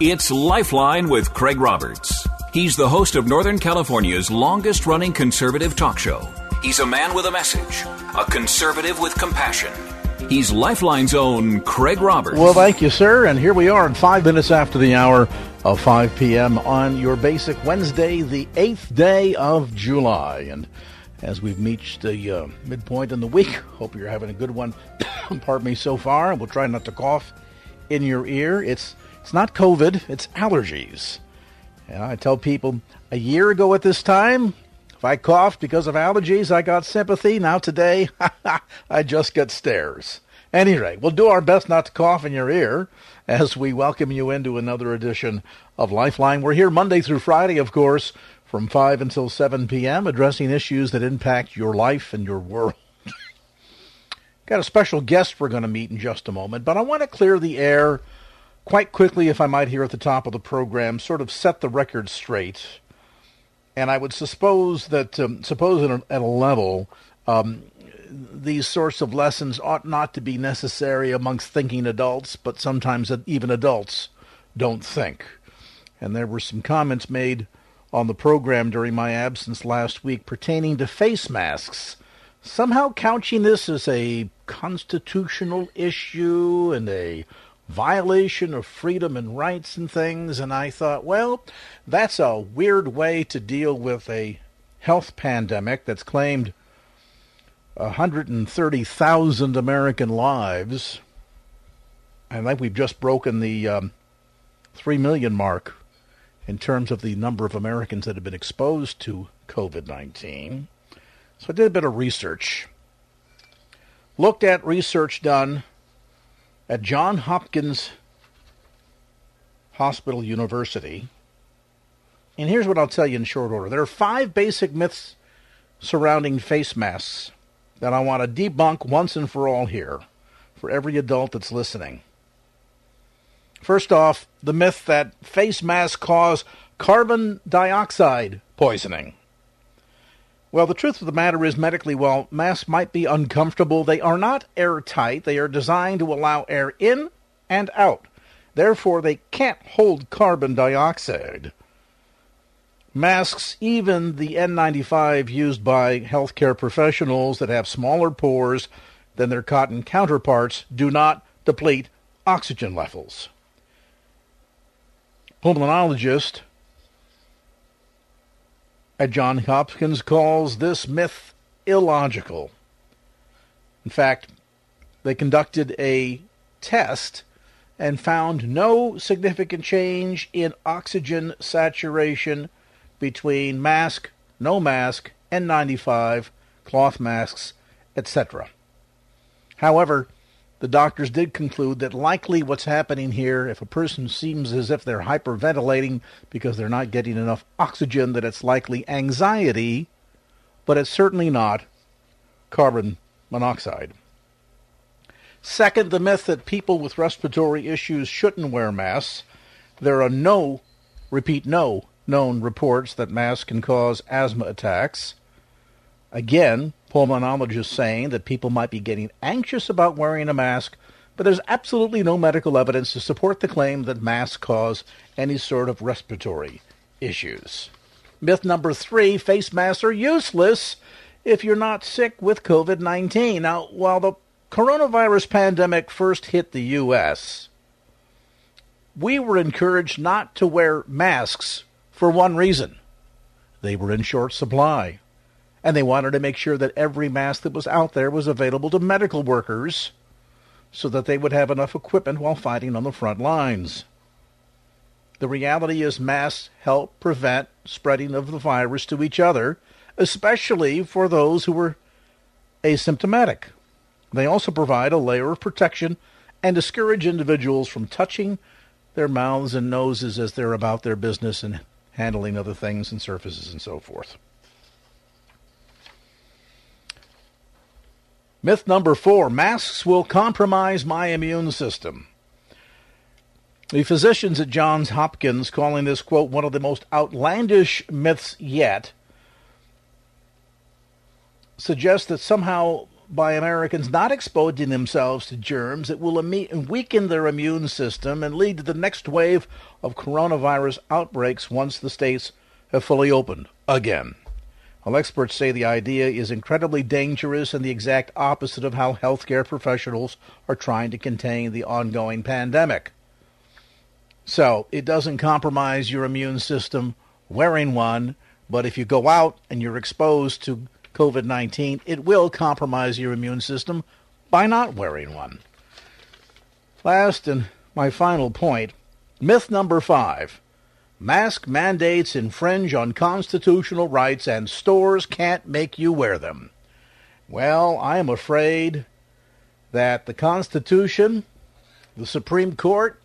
It's Lifeline with Craig Roberts. He's the host of Northern California's longest running conservative talk show. He's a man with a message, a conservative with compassion. He's Lifeline's own Craig Roberts. Well, thank you, sir. And here we are in five minutes after the hour of 5 p.m. on your basic Wednesday, the 8th day of July. And as we've reached the uh, midpoint in the week, hope you're having a good one. Pardon me so far. and We'll try not to cough in your ear. It's it's not COVID, it's allergies. And I tell people a year ago at this time, if I coughed because of allergies, I got sympathy. Now today, I just get stares. Anyway, we'll do our best not to cough in your ear as we welcome you into another edition of Lifeline. We're here Monday through Friday, of course, from 5 until 7 p.m., addressing issues that impact your life and your world. Got a special guest we're going to meet in just a moment, but I want to clear the air quite quickly, if I might, here at the top of the program, sort of set the record straight. And I would suppose that, um, suppose at a, at a level, um, these sorts of lessons ought not to be necessary amongst thinking adults, but sometimes even adults don't think. And there were some comments made on the program during my absence last week pertaining to face masks, somehow couching this as a constitutional issue and a violation of freedom and rights and things. And I thought, well, that's a weird way to deal with a health pandemic that's claimed 130,000 American lives. I think we've just broken the um, 3 million mark in terms of the number of Americans that have been exposed to COVID 19. So I did a bit of research. Looked at research done at John Hopkins Hospital University. And here's what I'll tell you in short order. There are five basic myths surrounding face masks that I want to debunk once and for all here for every adult that's listening. First off, the myth that face masks cause carbon dioxide poisoning. Well, the truth of the matter is, medically, while masks might be uncomfortable, they are not airtight. They are designed to allow air in and out. Therefore, they can't hold carbon dioxide. Masks, even the N95 used by healthcare professionals that have smaller pores than their cotton counterparts, do not deplete oxygen levels. Pulmonologist Uh, John Hopkins calls this myth illogical. In fact, they conducted a test and found no significant change in oxygen saturation between mask, no mask, N95, cloth masks, etc. However, the doctors did conclude that likely what's happening here, if a person seems as if they're hyperventilating because they're not getting enough oxygen, that it's likely anxiety, but it's certainly not carbon monoxide. Second, the myth that people with respiratory issues shouldn't wear masks. There are no, repeat, no known reports that masks can cause asthma attacks. Again, pulmonologists saying that people might be getting anxious about wearing a mask, but there's absolutely no medical evidence to support the claim that masks cause any sort of respiratory issues. Myth number three face masks are useless if you're not sick with COVID 19. Now, while the coronavirus pandemic first hit the U.S., we were encouraged not to wear masks for one reason they were in short supply and they wanted to make sure that every mask that was out there was available to medical workers so that they would have enough equipment while fighting on the front lines. The reality is masks help prevent spreading of the virus to each other, especially for those who were asymptomatic. They also provide a layer of protection and discourage individuals from touching their mouths and noses as they're about their business and handling other things and surfaces and so forth. Myth number four masks will compromise my immune system. The physicians at Johns Hopkins calling this, quote, one of the most outlandish myths yet, suggest that somehow by Americans not exposing themselves to germs, it will weaken their immune system and lead to the next wave of coronavirus outbreaks once the states have fully opened again. While experts say the idea is incredibly dangerous and the exact opposite of how healthcare professionals are trying to contain the ongoing pandemic. So it doesn't compromise your immune system wearing one, but if you go out and you're exposed to COVID 19, it will compromise your immune system by not wearing one. Last and my final point myth number five Mask mandates infringe on constitutional rights and stores can't make you wear them. Well, I am afraid that the Constitution, the Supreme Court,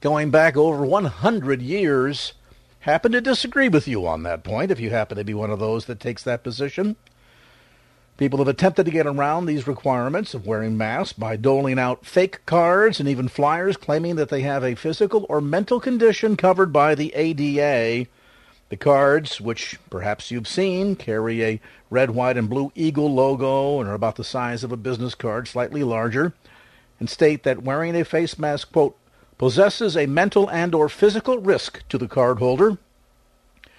going back over 100 years, happen to disagree with you on that point if you happen to be one of those that takes that position. People have attempted to get around these requirements of wearing masks by doling out fake cards and even flyers claiming that they have a physical or mental condition covered by the ADA. The cards, which perhaps you've seen, carry a red, white, and blue eagle logo and are about the size of a business card, slightly larger, and state that wearing a face mask, quote, possesses a mental and or physical risk to the cardholder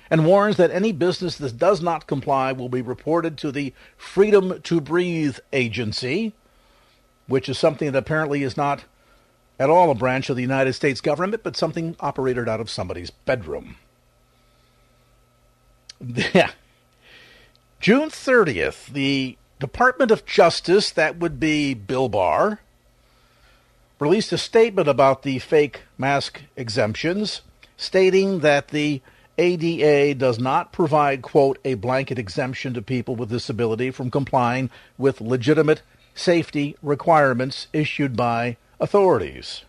and warns that any business that does not comply will be reported to the Freedom to Breathe Agency, which is something that apparently is not at all a branch of the United States government, but something operated out of somebody's bedroom. Yeah. June 30th, the Department of Justice, that would be Bill Barr, released a statement about the fake mask exemptions, stating that the ADA does not provide, quote, a blanket exemption to people with disability from complying with legitimate safety requirements issued by authorities.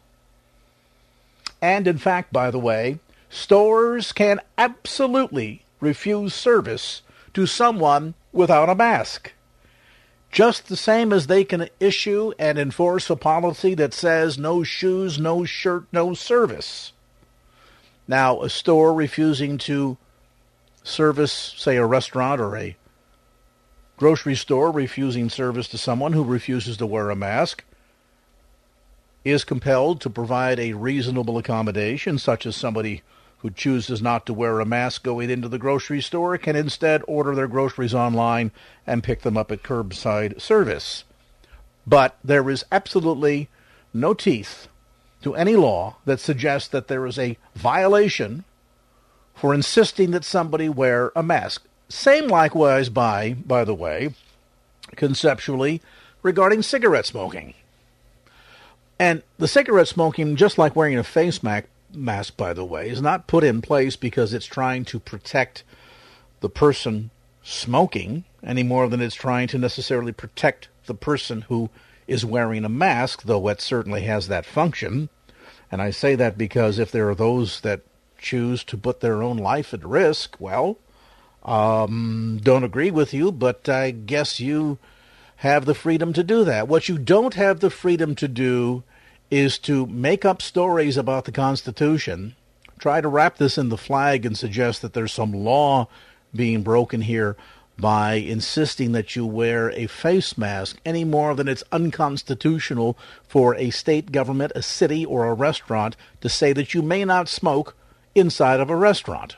And in fact, by the way, stores can absolutely refuse service to someone without a mask. Just the same as they can issue and enforce a policy that says no shoes, no shirt, no service. Now, a store refusing to service, say, a restaurant or a grocery store refusing service to someone who refuses to wear a mask is compelled to provide a reasonable accommodation, such as somebody who chooses not to wear a mask going into the grocery store can instead order their groceries online and pick them up at curbside service. But there is absolutely no teeth to any law that suggests that there is a violation for insisting that somebody wear a mask. Same likewise by, by the way, conceptually regarding cigarette smoking. And the cigarette smoking, just like wearing a face mask, mask, by the way, is not put in place because it's trying to protect the person smoking any more than it's trying to necessarily protect the person who is wearing a mask, though it certainly has that function. And I say that because if there are those that choose to put their own life at risk, well, um, don't agree with you, but I guess you have the freedom to do that. What you don't have the freedom to do is to make up stories about the Constitution, try to wrap this in the flag and suggest that there's some law being broken here by insisting that you wear a face mask any more than it's unconstitutional for a state government, a city, or a restaurant to say that you may not smoke inside of a restaurant.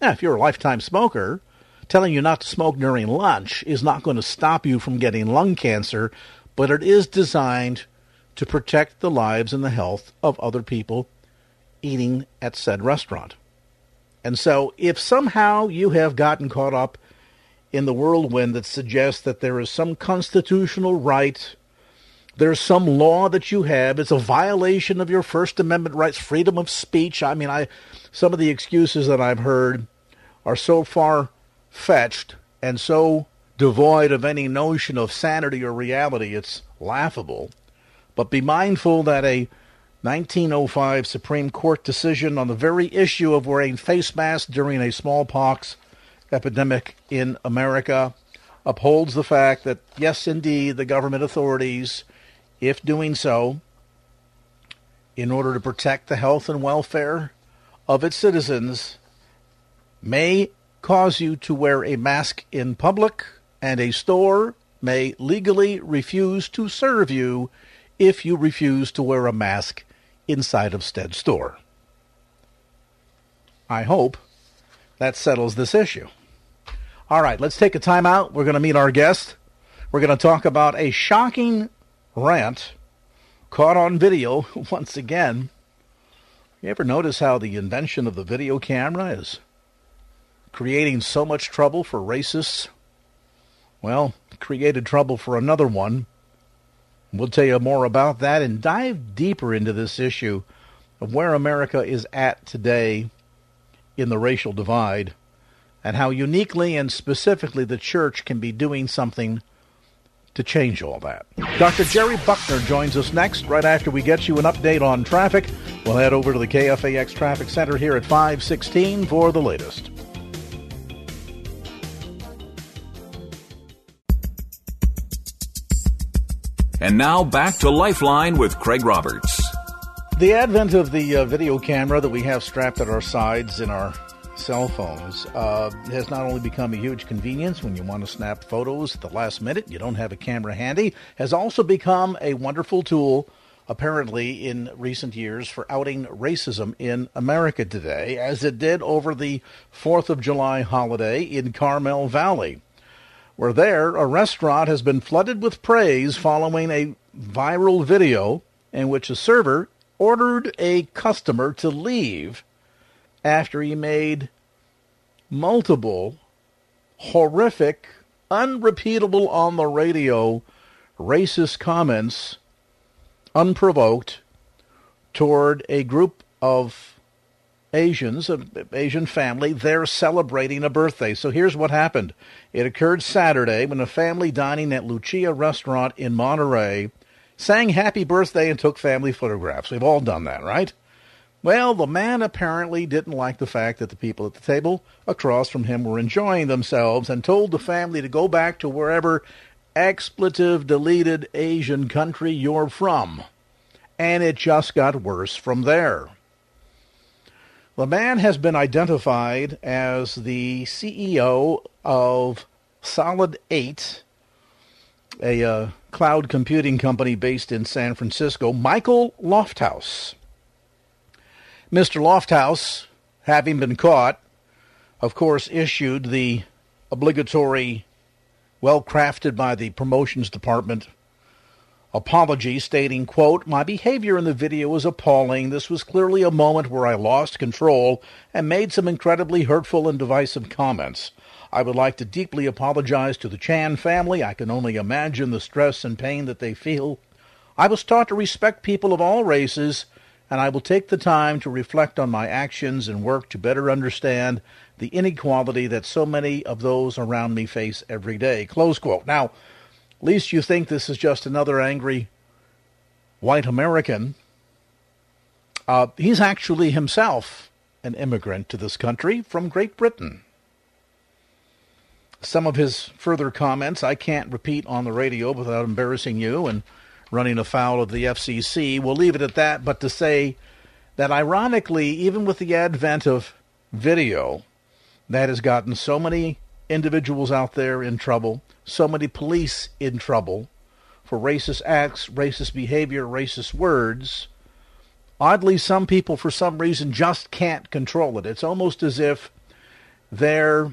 Now, if you're a lifetime smoker, telling you not to smoke during lunch is not going to stop you from getting lung cancer, but it is designed to protect the lives and the health of other people eating at said restaurant. And so, if somehow you have gotten caught up in the whirlwind that suggests that there is some constitutional right, there's some law that you have, it's a violation of your First Amendment rights, freedom of speech. I mean, I some of the excuses that I've heard are so far fetched and so devoid of any notion of sanity or reality. It's laughable. But be mindful that a 1905 Supreme Court decision on the very issue of wearing face masks during a smallpox epidemic in America upholds the fact that, yes, indeed, the government authorities, if doing so, in order to protect the health and welfare of its citizens, may cause you to wear a mask in public, and a store may legally refuse to serve you if you refuse to wear a mask inside of Stead store. I hope that settles this issue. All right, let's take a time out. We're going to meet our guest. We're going to talk about a shocking rant caught on video once again. You ever notice how the invention of the video camera is creating so much trouble for racists? Well, created trouble for another one We'll tell you more about that and dive deeper into this issue of where America is at today in the racial divide and how uniquely and specifically the church can be doing something to change all that. Dr. Jerry Buckner joins us next, right after we get you an update on traffic. We'll head over to the KFAX Traffic Center here at 516 for the latest. And now back to Lifeline with Craig Roberts. The advent of the uh, video camera that we have strapped at our sides in our cell phones uh, has not only become a huge convenience when you want to snap photos at the last minute, you don't have a camera handy, has also become a wonderful tool apparently in recent years for outing racism in America today, as it did over the 4th of July holiday in Carmel Valley where there a restaurant has been flooded with praise following a viral video in which a server ordered a customer to leave after he made multiple horrific, unrepeatable on the radio racist comments unprovoked toward a group of Asians, an Asian family, they're celebrating a birthday. So here's what happened. It occurred Saturday when a family dining at Lucia Restaurant in Monterey sang happy birthday and took family photographs. We've all done that, right? Well, the man apparently didn't like the fact that the people at the table across from him were enjoying themselves and told the family to go back to wherever expletive deleted Asian country you're from. And it just got worse from there. The man has been identified as the CEO of Solid 8, a uh, cloud computing company based in San Francisco, Michael Lofthouse. Mr. Lofthouse, having been caught, of course, issued the obligatory, well crafted by the promotions department, apology stating, quote, My behavior in the video was appalling. This was clearly a moment where I lost control and made some incredibly hurtful and divisive comments. I would like to deeply apologize to the Chan family. I can only imagine the stress and pain that they feel. I was taught to respect people of all races, and I will take the time to reflect on my actions and work to better understand the inequality that so many of those around me face every day. Close quote. Now, least you think this is just another angry white American. Uh, he's actually himself an immigrant to this country from Great Britain. Some of his further comments I can't repeat on the radio without embarrassing you and running afoul of the FCC. We'll leave it at that, but to say that ironically, even with the advent of video, that has gotten so many individuals out there in trouble, so many police in trouble for racist acts, racist behavior, racist words. Oddly, some people, for some reason, just can't control it. It's almost as if their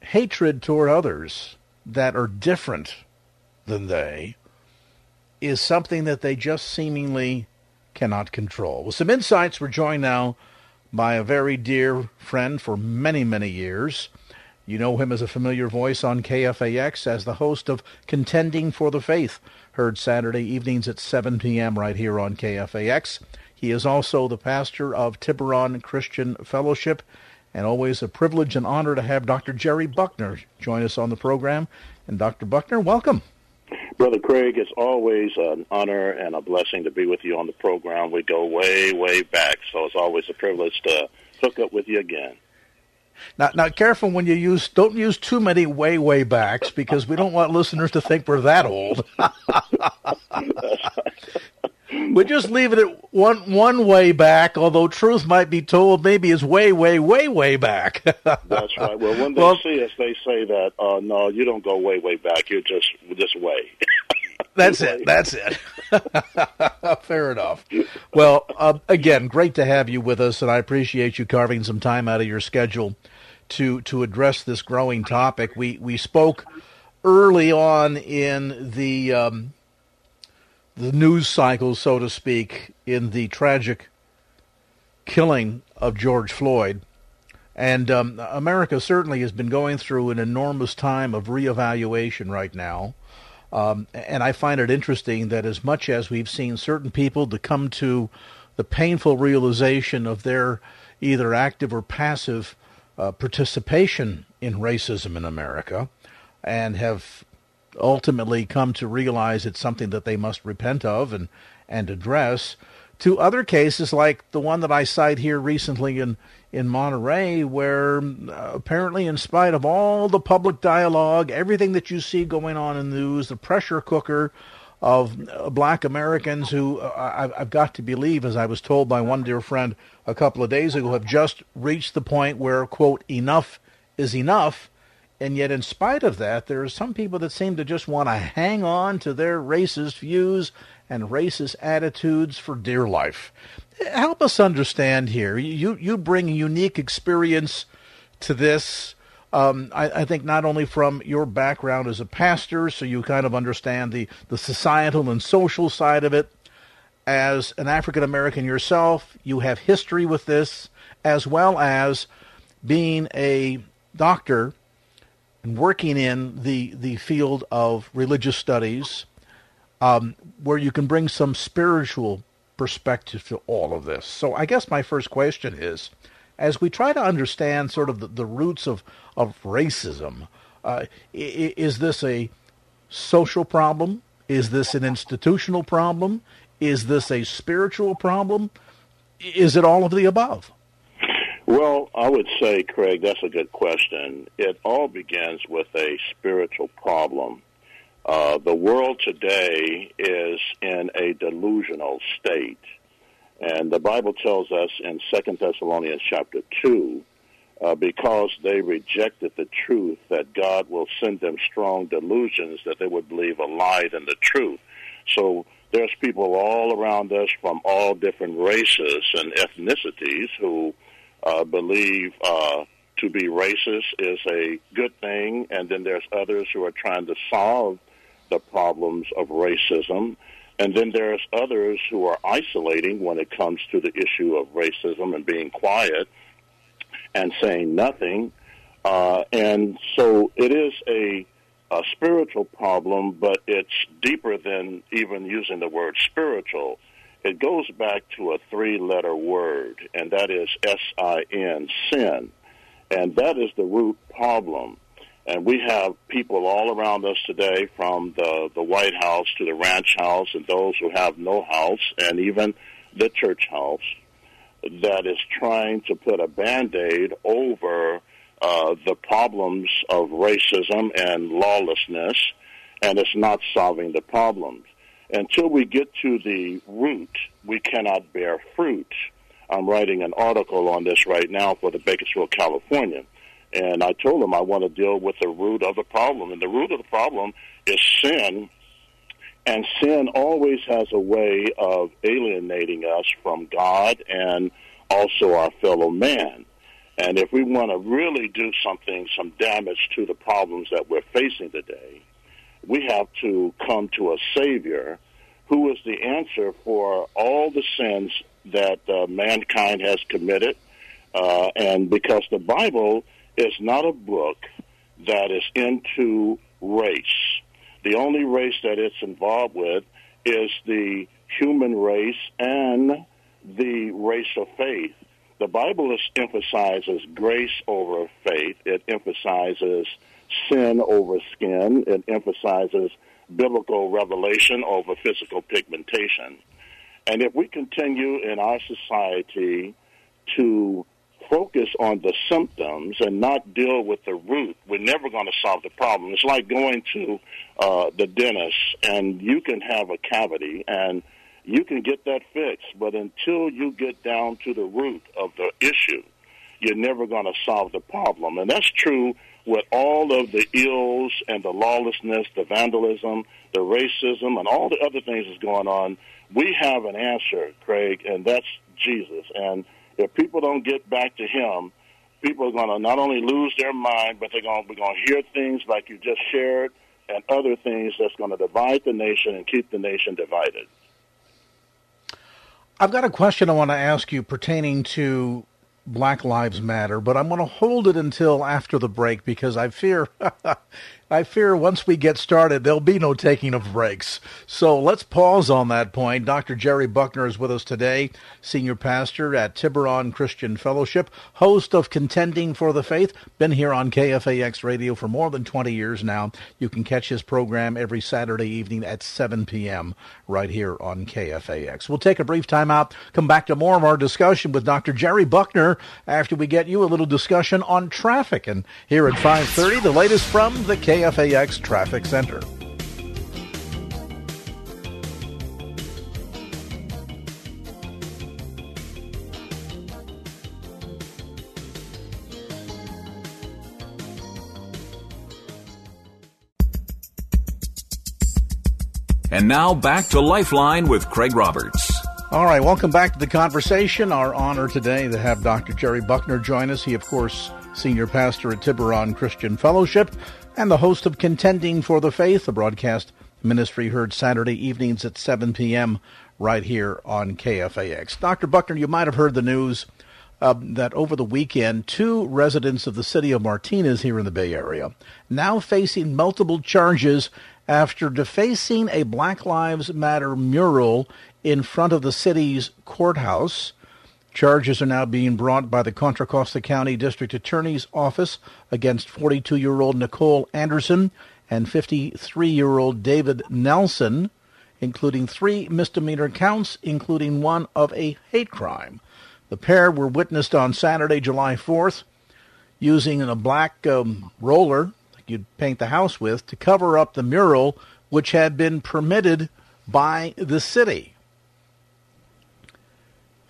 hatred toward others that are different than they is something that they just seemingly cannot control. With some insights, we're joined now by a very dear friend for many, many years. You know him as a familiar voice on KFAX as the host of Contending for the Faith, heard Saturday evenings at 7 p.m. right here on KFAX. He is also the pastor of Tiburon Christian Fellowship and always a privilege and honor to have Dr. Jerry Buckner join us on the program. And Dr. Buckner, welcome. Brother Craig, it's always an honor and a blessing to be with you on the program. We go way, way back, so it's always a privilege to hook up with you again. Now, now, careful when you use. Don't use too many way, way backs because we don't want listeners to think we're that old. we just leave it at one one way back. Although truth might be told, maybe it's way, way, way, way back. That's right. Well, when they well, see us, they say that, uh, "No, you don't go way, way back. You're just this way." That's it. That's it. Fair enough. Well, uh, again, great to have you with us, and I appreciate you carving some time out of your schedule to to address this growing topic. We we spoke early on in the um, the news cycle, so to speak, in the tragic killing of George Floyd. And um, America certainly has been going through an enormous time of reevaluation right now. Um, and I find it interesting that as much as we've seen certain people to come to the painful realization of their either active or passive uh, participation in racism in America and have ultimately come to realize it's something that they must repent of and, and address, to other cases like the one that I cite here recently in, in Monterey, where uh, apparently, in spite of all the public dialogue, everything that you see going on in the news, the pressure cooker of uh, black Americans who uh, I've got to believe, as I was told by one dear friend a couple of days ago, have just reached the point where, quote, enough is enough and yet, in spite of that, there are some people that seem to just want to hang on to their racist views and racist attitudes for dear life. Help us understand here. You you bring a unique experience to this. Um, I, I, think not only from your background as a pastor, so you kind of understand the, the societal and social side of it. As an African American yourself, you have history with this, as well as being a doctor and working in the, the field of religious studies, um, where you can bring some spiritual perspective to all of this. So I guess my first question is, as we try to understand sort of the, the roots of, of racism, uh, is this a social problem? Is this an institutional problem? Is this a spiritual problem? Is it all of the above? Well, I would say, Craig, that's a good question. It all begins with a spiritual problem. Uh, the world today is in a delusional state. And the Bible tells us in Second Thessalonians chapter 2, uh, because they rejected the truth, that God will send them strong delusions that they would believe a lie than the truth. So there's people all around us from all different races and ethnicities who uh, believe uh, to be racist is a good thing, and then there's others who are trying to solve the problems of racism. And then there's others who are isolating when it comes to the issue of racism and being quiet and saying nothing. Uh, and so it is a, a spiritual problem, but it's deeper than even using the word spiritual it goes back to a three letter word, and that is S I N, sin. And that is the root problem. And we have people all around us today, from the, the White House to the ranch house, and those who have no house, and even the church house, that is trying to put a band aid over uh, the problems of racism and lawlessness, and it's not solving the problems. Until we get to the root, we cannot bear fruit. I'm writing an article on this right now for the Bakersfield, California. And I told them I want to deal with the root of the problem. And the root of the problem is sin. And sin always has a way of alienating us from God and also our fellow man. And if we want to really do something, some damage to the problems that we're facing today, we have to come to a Savior who is the answer for all the sins that uh, mankind has committed. Uh, and because the Bible is not a book that is into race, the only race that it's involved with is the human race and the race of faith. The Bible emphasizes grace over faith. It emphasizes sin over skin. It emphasizes biblical revelation over physical pigmentation. And if we continue in our society to focus on the symptoms and not deal with the root, we're never going to solve the problem. It's like going to uh, the dentist and you can have a cavity and you can get that fixed, but until you get down to the root of the issue, you're never going to solve the problem. And that's true with all of the ills and the lawlessness, the vandalism, the racism, and all the other things that's going on. We have an answer, Craig, and that's Jesus. And if people don't get back to Him, people are going to not only lose their mind, but they're going going to hear things like you just shared and other things that's going to divide the nation and keep the nation divided. I've got a question I want to ask you pertaining to Black Lives Matter, but I'm going to hold it until after the break because I fear I fear once we get started, there'll be no taking of breaks. So let's pause on that point. Dr. Jerry Buckner is with us today, senior pastor at Tiburon Christian Fellowship, host of Contending for the Faith, been here on KFAX radio for more than 20 years now. You can catch his program every Saturday evening at 7 p.m. right here on KFAX. We'll take a brief time out, come back to more of our discussion with Dr. Jerry Buckner after we get you a little discussion on traffic. And here at 5:30, the latest from the KFAX KFAX Traffic Center. And now back to Lifeline with Craig Roberts. All right, welcome back to the conversation. Our honor today to have Dr. Jerry Buckner join us. He, of course, senior pastor at Tiburon Christian Fellowship, and the host of Contending for the Faith, a broadcast ministry heard Saturday evenings at 7 p.m. right here on KFAX. Dr. Buckner, you might have heard the news uh, that over the weekend, two residents of the city of Martinez here in the Bay Area now facing multiple charges after defacing a Black Lives Matter mural in front of the city's courthouse. Charges are now being brought by the Contra Costa County District Attorney's Office against 42 year old Nicole Anderson and 53 year old David Nelson, including three misdemeanor counts, including one of a hate crime. The pair were witnessed on Saturday, July 4th, using a black um, roller you'd paint the house with to cover up the mural which had been permitted by the city.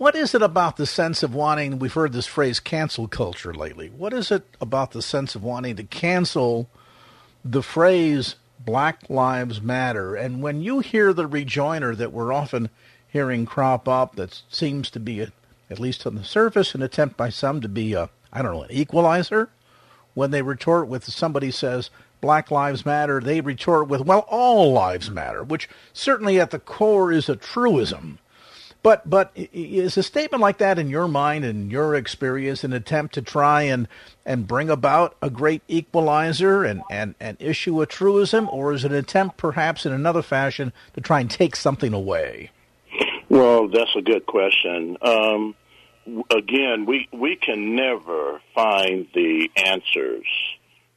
What is it about the sense of wanting, we've heard this phrase cancel culture lately. What is it about the sense of wanting to cancel the phrase Black Lives Matter? And when you hear the rejoinder that we're often hearing crop up that seems to be, a, at least on the surface, an attempt by some to be a, I don't know, an equalizer, when they retort with somebody says Black Lives Matter, they retort with, well, all lives matter, which certainly at the core is a truism. But but is a statement like that in your mind and your experience an attempt to try and and bring about a great equalizer and, and, and issue a truism, or is it an attempt perhaps in another fashion to try and take something away? Well, that's a good question. Um, again, we we can never find the answers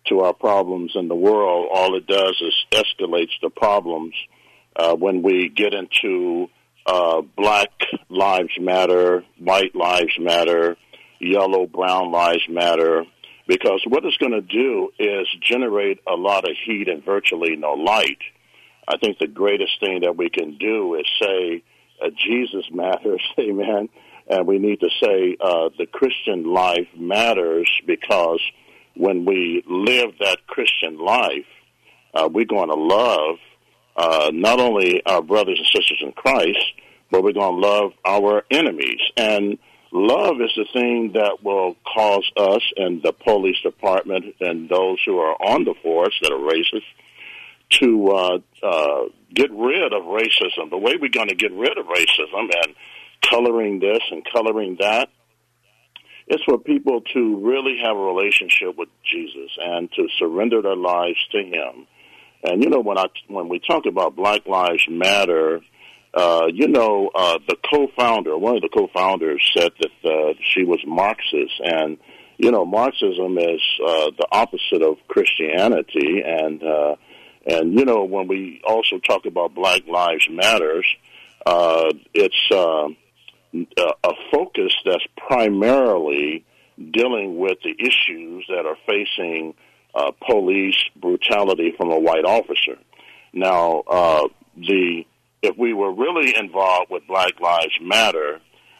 to our problems in the world. All it does is escalates the problems uh, when we get into uh, Black Lives Matter, White Lives Matter, Yellow, Brown Lives Matter, because what it's going to do is generate a lot of heat and virtually no light. I think the greatest thing that we can do is say, uh, Jesus matters, amen. And we need to say uh, the Christian life matters because when we live that Christian life, uh, we're going to love uh, not only our brothers and sisters in Christ, but we're going to love our enemies. And love is the thing that will cause us and the police department and those who are on the force that are racist to uh, uh, get rid of racism. The way we're going to get rid of racism and coloring this and coloring that is for people to really have a relationship with Jesus and to surrender their lives to Him and you know, when I when we talk about Black Lives Matter, uh, you know, uh, the co-founder, one of the co-founders said that uh, she was Marxist, and you know, Marxism is uh, the opposite of Christianity, and uh, and you know, when we also talk about Black Lives Matters, uh, it's uh, a focus that's primarily dealing with the issues that are facing uh, police brutality from a white officer. Now, uh, the if we were really involved with Black Lives Matter,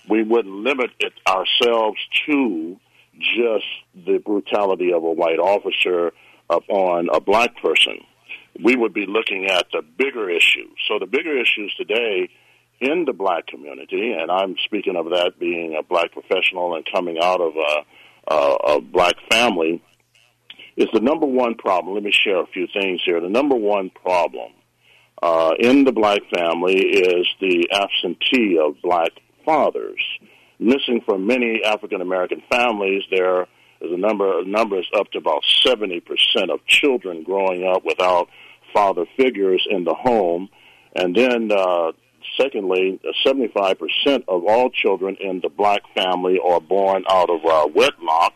we wouldn't limit it ourselves to just the brutality of a white officer upon a black person. We would be looking at the bigger issues. So the bigger issues today in the black community, and I'm speaking of that being a black professional and coming out of a, a, a black family, is the number one problem. Let me share a few things here. The number one problem uh, in the black family is the absentee of black fathers. Missing from many African American families, there is a number of numbers up to about seventy percent of children growing up without father figures in the home, and then uh, secondly, seventy five percent of all children in the black family are born out of uh, wedlock,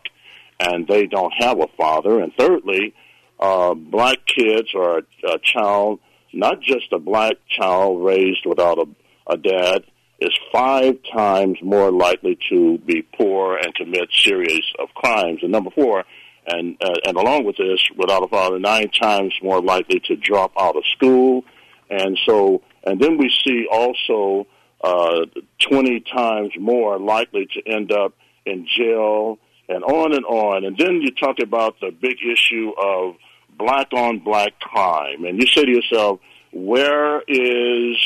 and they don't have a father. And thirdly, uh, black kids are a, a child not just a black child raised without a, a dad is five times more likely to be poor and commit series of crimes. And number four, and uh, and along with this, without a father, nine times more likely to drop out of school. And so, and then we see also uh, 20 times more likely to end up in jail and on and on. And then you talk about the big issue of black on black crime. And you say to yourself, where is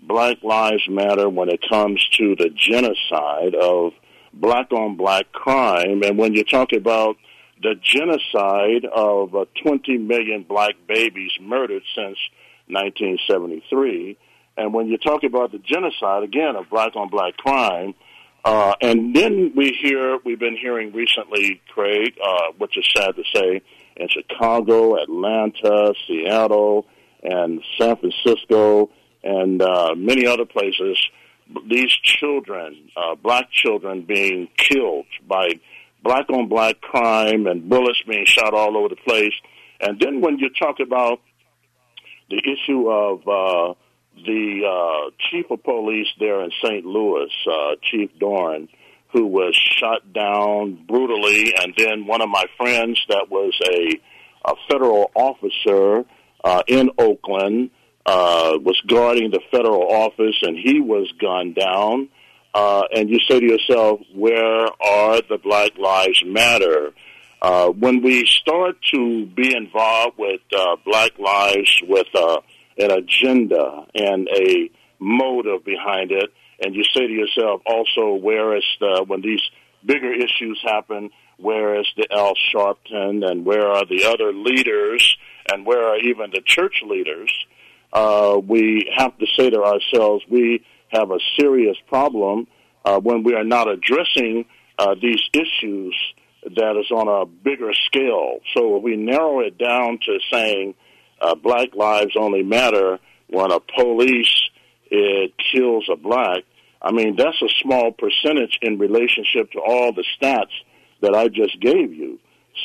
Black Lives Matter when it comes to the genocide of black on black crime? And when you talk about the genocide of uh, 20 million black babies murdered since 1973, and when you talk about the genocide, again, of black on black crime, uh, and then we hear, we've been hearing recently, Craig, uh, which is sad to say, in Chicago, Atlanta, Seattle, and San Francisco, and uh, many other places, these children, uh, black children, being killed by black on black crime and bullets being shot all over the place. And then when you talk about the issue of uh, the uh, chief of police there in St. Louis, uh, Chief Dorn, who was shot down brutally, and then one of my friends that was a, a federal officer uh, in Oakland uh, was guarding the federal office, and he was gunned down. Uh, and you say to yourself, where are the Black Lives Matter? Uh, when we start to be involved with uh, Black Lives with uh, an agenda and a motive behind it, and you say to yourself also, where is the, when these bigger issues happen, where is the Al Sharpton and where are the other leaders and where are even the church leaders? Uh, we have to say to ourselves, we have a serious problem uh, when we are not addressing uh, these issues that is on a bigger scale. So if we narrow it down to saying uh, black lives only matter when a police it kills a black, I mean that's a small percentage in relationship to all the stats that I just gave you.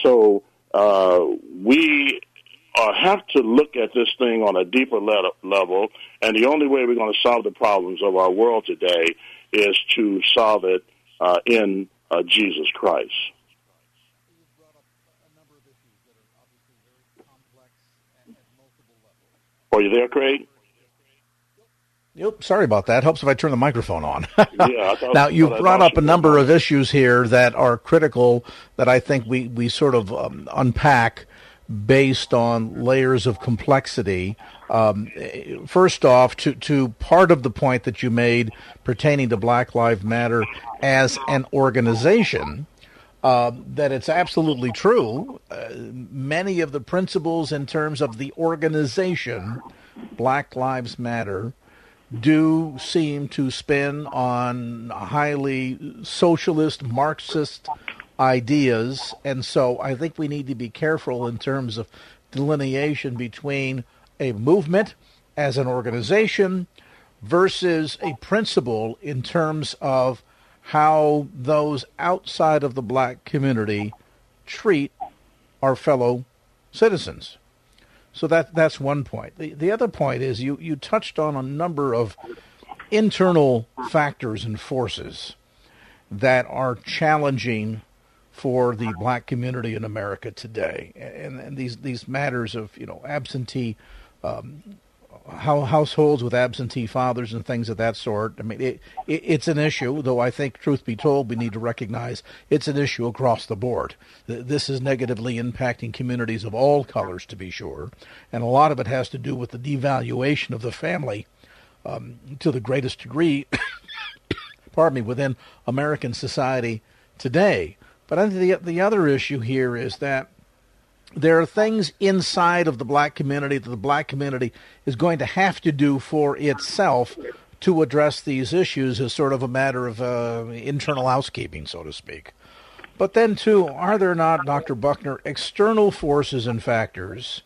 So uh, we uh, have to look at this thing on a deeper le- level, and the only way we're going to solve the problems of our world today is to solve it uh, in uh, Jesus Christ. Are you there, Craig? Yep, sorry about that. Helps if I turn the microphone on. yeah, thought, now, you've brought up a number of issues here that are critical that I think we, we sort of um, unpack based on layers of complexity. Um, first off, to, to part of the point that you made pertaining to Black Lives Matter as an organization, uh, that it's absolutely true. Uh, many of the principles in terms of the organization, Black Lives Matter, do seem to spin on highly socialist, Marxist ideas. And so I think we need to be careful in terms of delineation between a movement as an organization versus a principle in terms of how those outside of the black community treat our fellow citizens. So that that's one point. The the other point is you, you touched on a number of internal factors and forces that are challenging for the black community in America today, and, and these these matters of you know absentee um, how households with absentee fathers and things of that sort. I mean, it, it, it's an issue, though I think, truth be told, we need to recognize it's an issue across the board. This is negatively impacting communities of all colors, to be sure, and a lot of it has to do with the devaluation of the family um, to the greatest degree. pardon me, within American society today. But I think the the other issue here is that there are things inside of the black community that the black community is going to have to do for itself to address these issues as sort of a matter of uh, internal housekeeping, so to speak. But then, too, are there not, Dr. Buckner, external forces and factors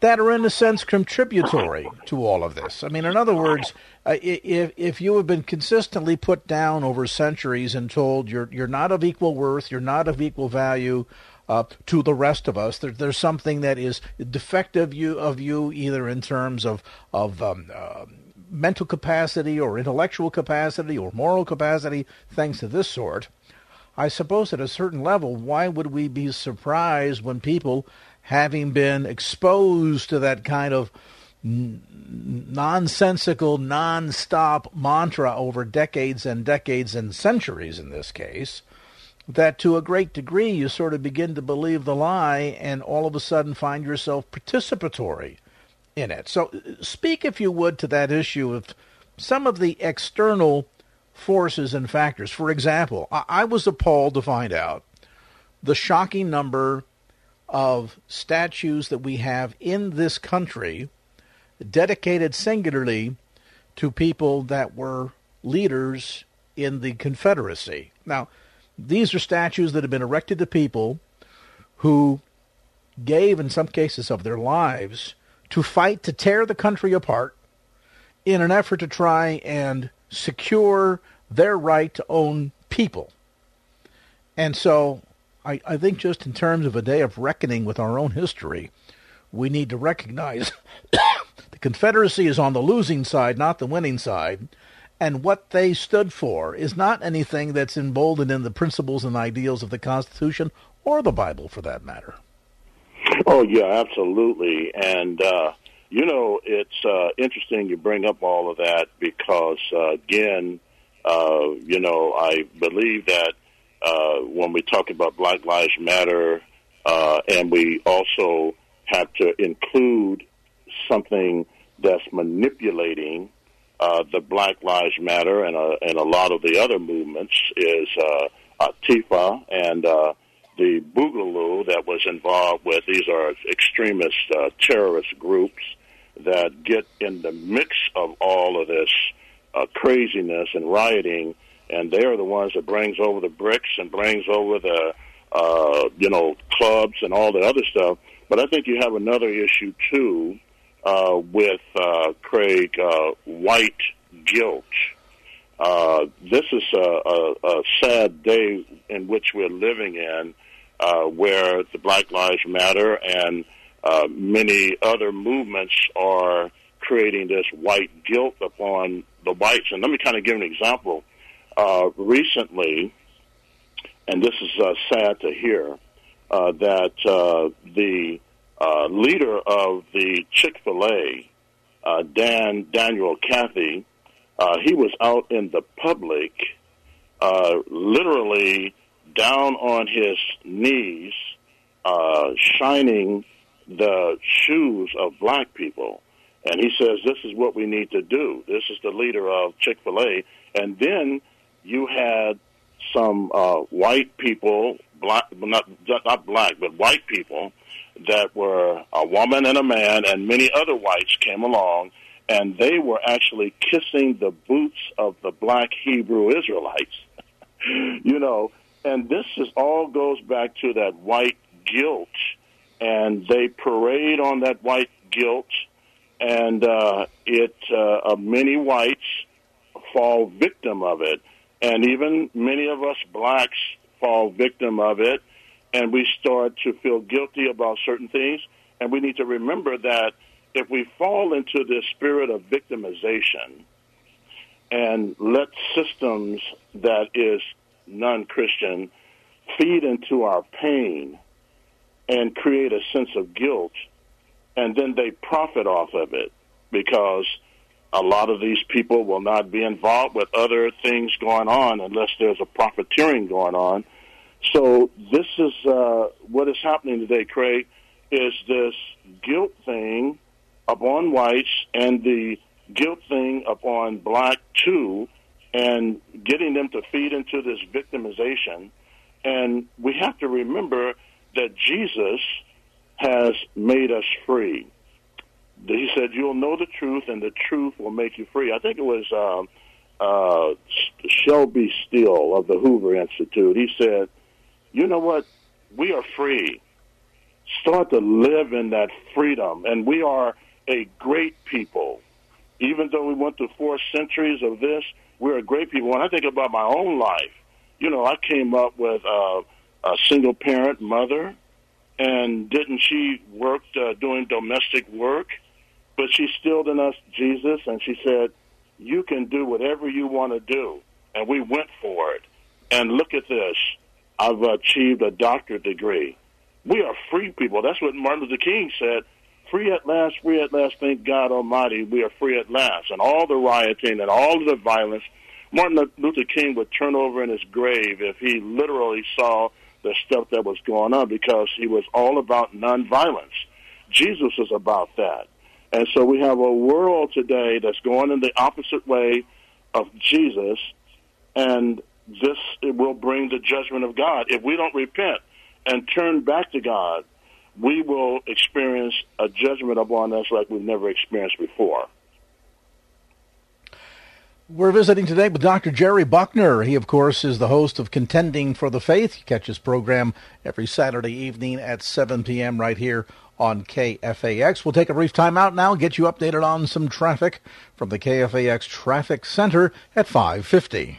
that are, in a sense, contributory to all of this? I mean, in other words, uh, if if you have been consistently put down over centuries and told you're you're not of equal worth, you're not of equal value, uh, to the rest of us. There, there's something that is defective you, of you, either in terms of of um, uh, mental capacity or intellectual capacity or moral capacity, things of this sort. I suppose at a certain level, why would we be surprised when people, having been exposed to that kind of nonsensical, non-stop mantra over decades and decades and centuries in this case, that to a great degree you sort of begin to believe the lie and all of a sudden find yourself participatory in it. So, speak, if you would, to that issue of some of the external forces and factors. For example, I, was appalled to find out the shocking number of statues that we have in this country dedicated singularly to people that were leaders in the Confederacy. Now, these are statues that have been erected to people who gave, in some cases, of their lives to fight to tear the country apart in an effort to try and secure their right to own people. And so I, I think just in terms of a day of reckoning with our own history, we need to recognize the Confederacy is on the losing side, not the winning side, and what they stood for is not anything that's emboldened in the principles and ideals of the Constitution or the Bible, for that matter. Oh yeah, absolutely. And uh, you know, it's uh, interesting you bring up all of that because uh, again, uh, you know, I believe that uh, when we talk about Black Lives Matter, uh, and we also have to include something that's manipulating uh, the Black Lives Matter and uh, and a lot of the other movements is uh, Antifa and uh, the Boogaloo that was involved with. These are extremist uh, terrorist groups that get in the mix of all of this uh, craziness and rioting, and they are the ones that brings over the bricks and brings over the uh, you know clubs and all the other stuff. But I think you have another issue too uh, with uh, Craig uh, white guilt. Uh, this is a, a, a, sad day in which we're living in, uh, where the Black Lives Matter and uh, many other movements are creating this white guilt upon the whites. And let me kind of give an example. recently, and this is sad to hear, that the uh, leader of the Chick Fil A, uh, Dan Daniel Cathy, uh, he was out in the public, uh, literally down on his knees, uh, shining the shoes of black people. And he says, This is what we need to do. This is the leader of Chick fil A. And then you had some uh, white people, black, not, not black, but white people that were a woman and a man, and many other whites came along, and they were actually kissing the boots of the black Hebrew Israelites. you know, and this is all goes back to that white guilt, and they parade on that white guilt, and uh, it uh, many whites fall victim of it, and even many of us blacks fall victim of it, and we start to feel guilty about certain things, and we need to remember that if we fall into this spirit of victimization and let systems that is non-Christian feed into our pain and create a sense of guilt, and then they profit off of it because a lot of these people will not be involved with other things going on unless there's a profiteering going on. So this is uh, what is happening today, Craig, is this guilt thing upon whites and the guilt thing upon black too, and getting them to feed into this victimization. And we have to remember that Jesus has made us free. He said, "You'll know the truth, and the truth will make you free." I think it was uh, uh, Shelby Steele of the Hoover Institute. He said, "You know what? We are free. Start to live in that freedom, and we are a great people. Even though we went through four centuries of this, we're a great people. When I think about my own life, you know, I came up with uh, a single parent mother, and didn't she work uh, doing domestic work? But she instilled in us Jesus, and she said, "You can do whatever you want to do," and we went for it. And look at this: I've achieved a doctorate degree. We are free people. That's what Martin Luther King said. Free at last, free at last. Thank God Almighty, we are free at last. And all the rioting and all the violence, Martin Luther King would turn over in his grave if he literally saw the stuff that was going on because he was all about nonviolence. Jesus is about that. And so we have a world today that's going in the opposite way of Jesus, and this will bring the judgment of God. If we don't repent and turn back to God, we will experience a judgment upon us like we've never experienced before. We're visiting today with Dr. Jerry Buckner. He, of course, is the host of Contending for the Faith. You catch his program every Saturday evening at 7 p.m. right here on KFAX. We'll take a brief time out now, get you updated on some traffic from the KFAX Traffic Center at 550.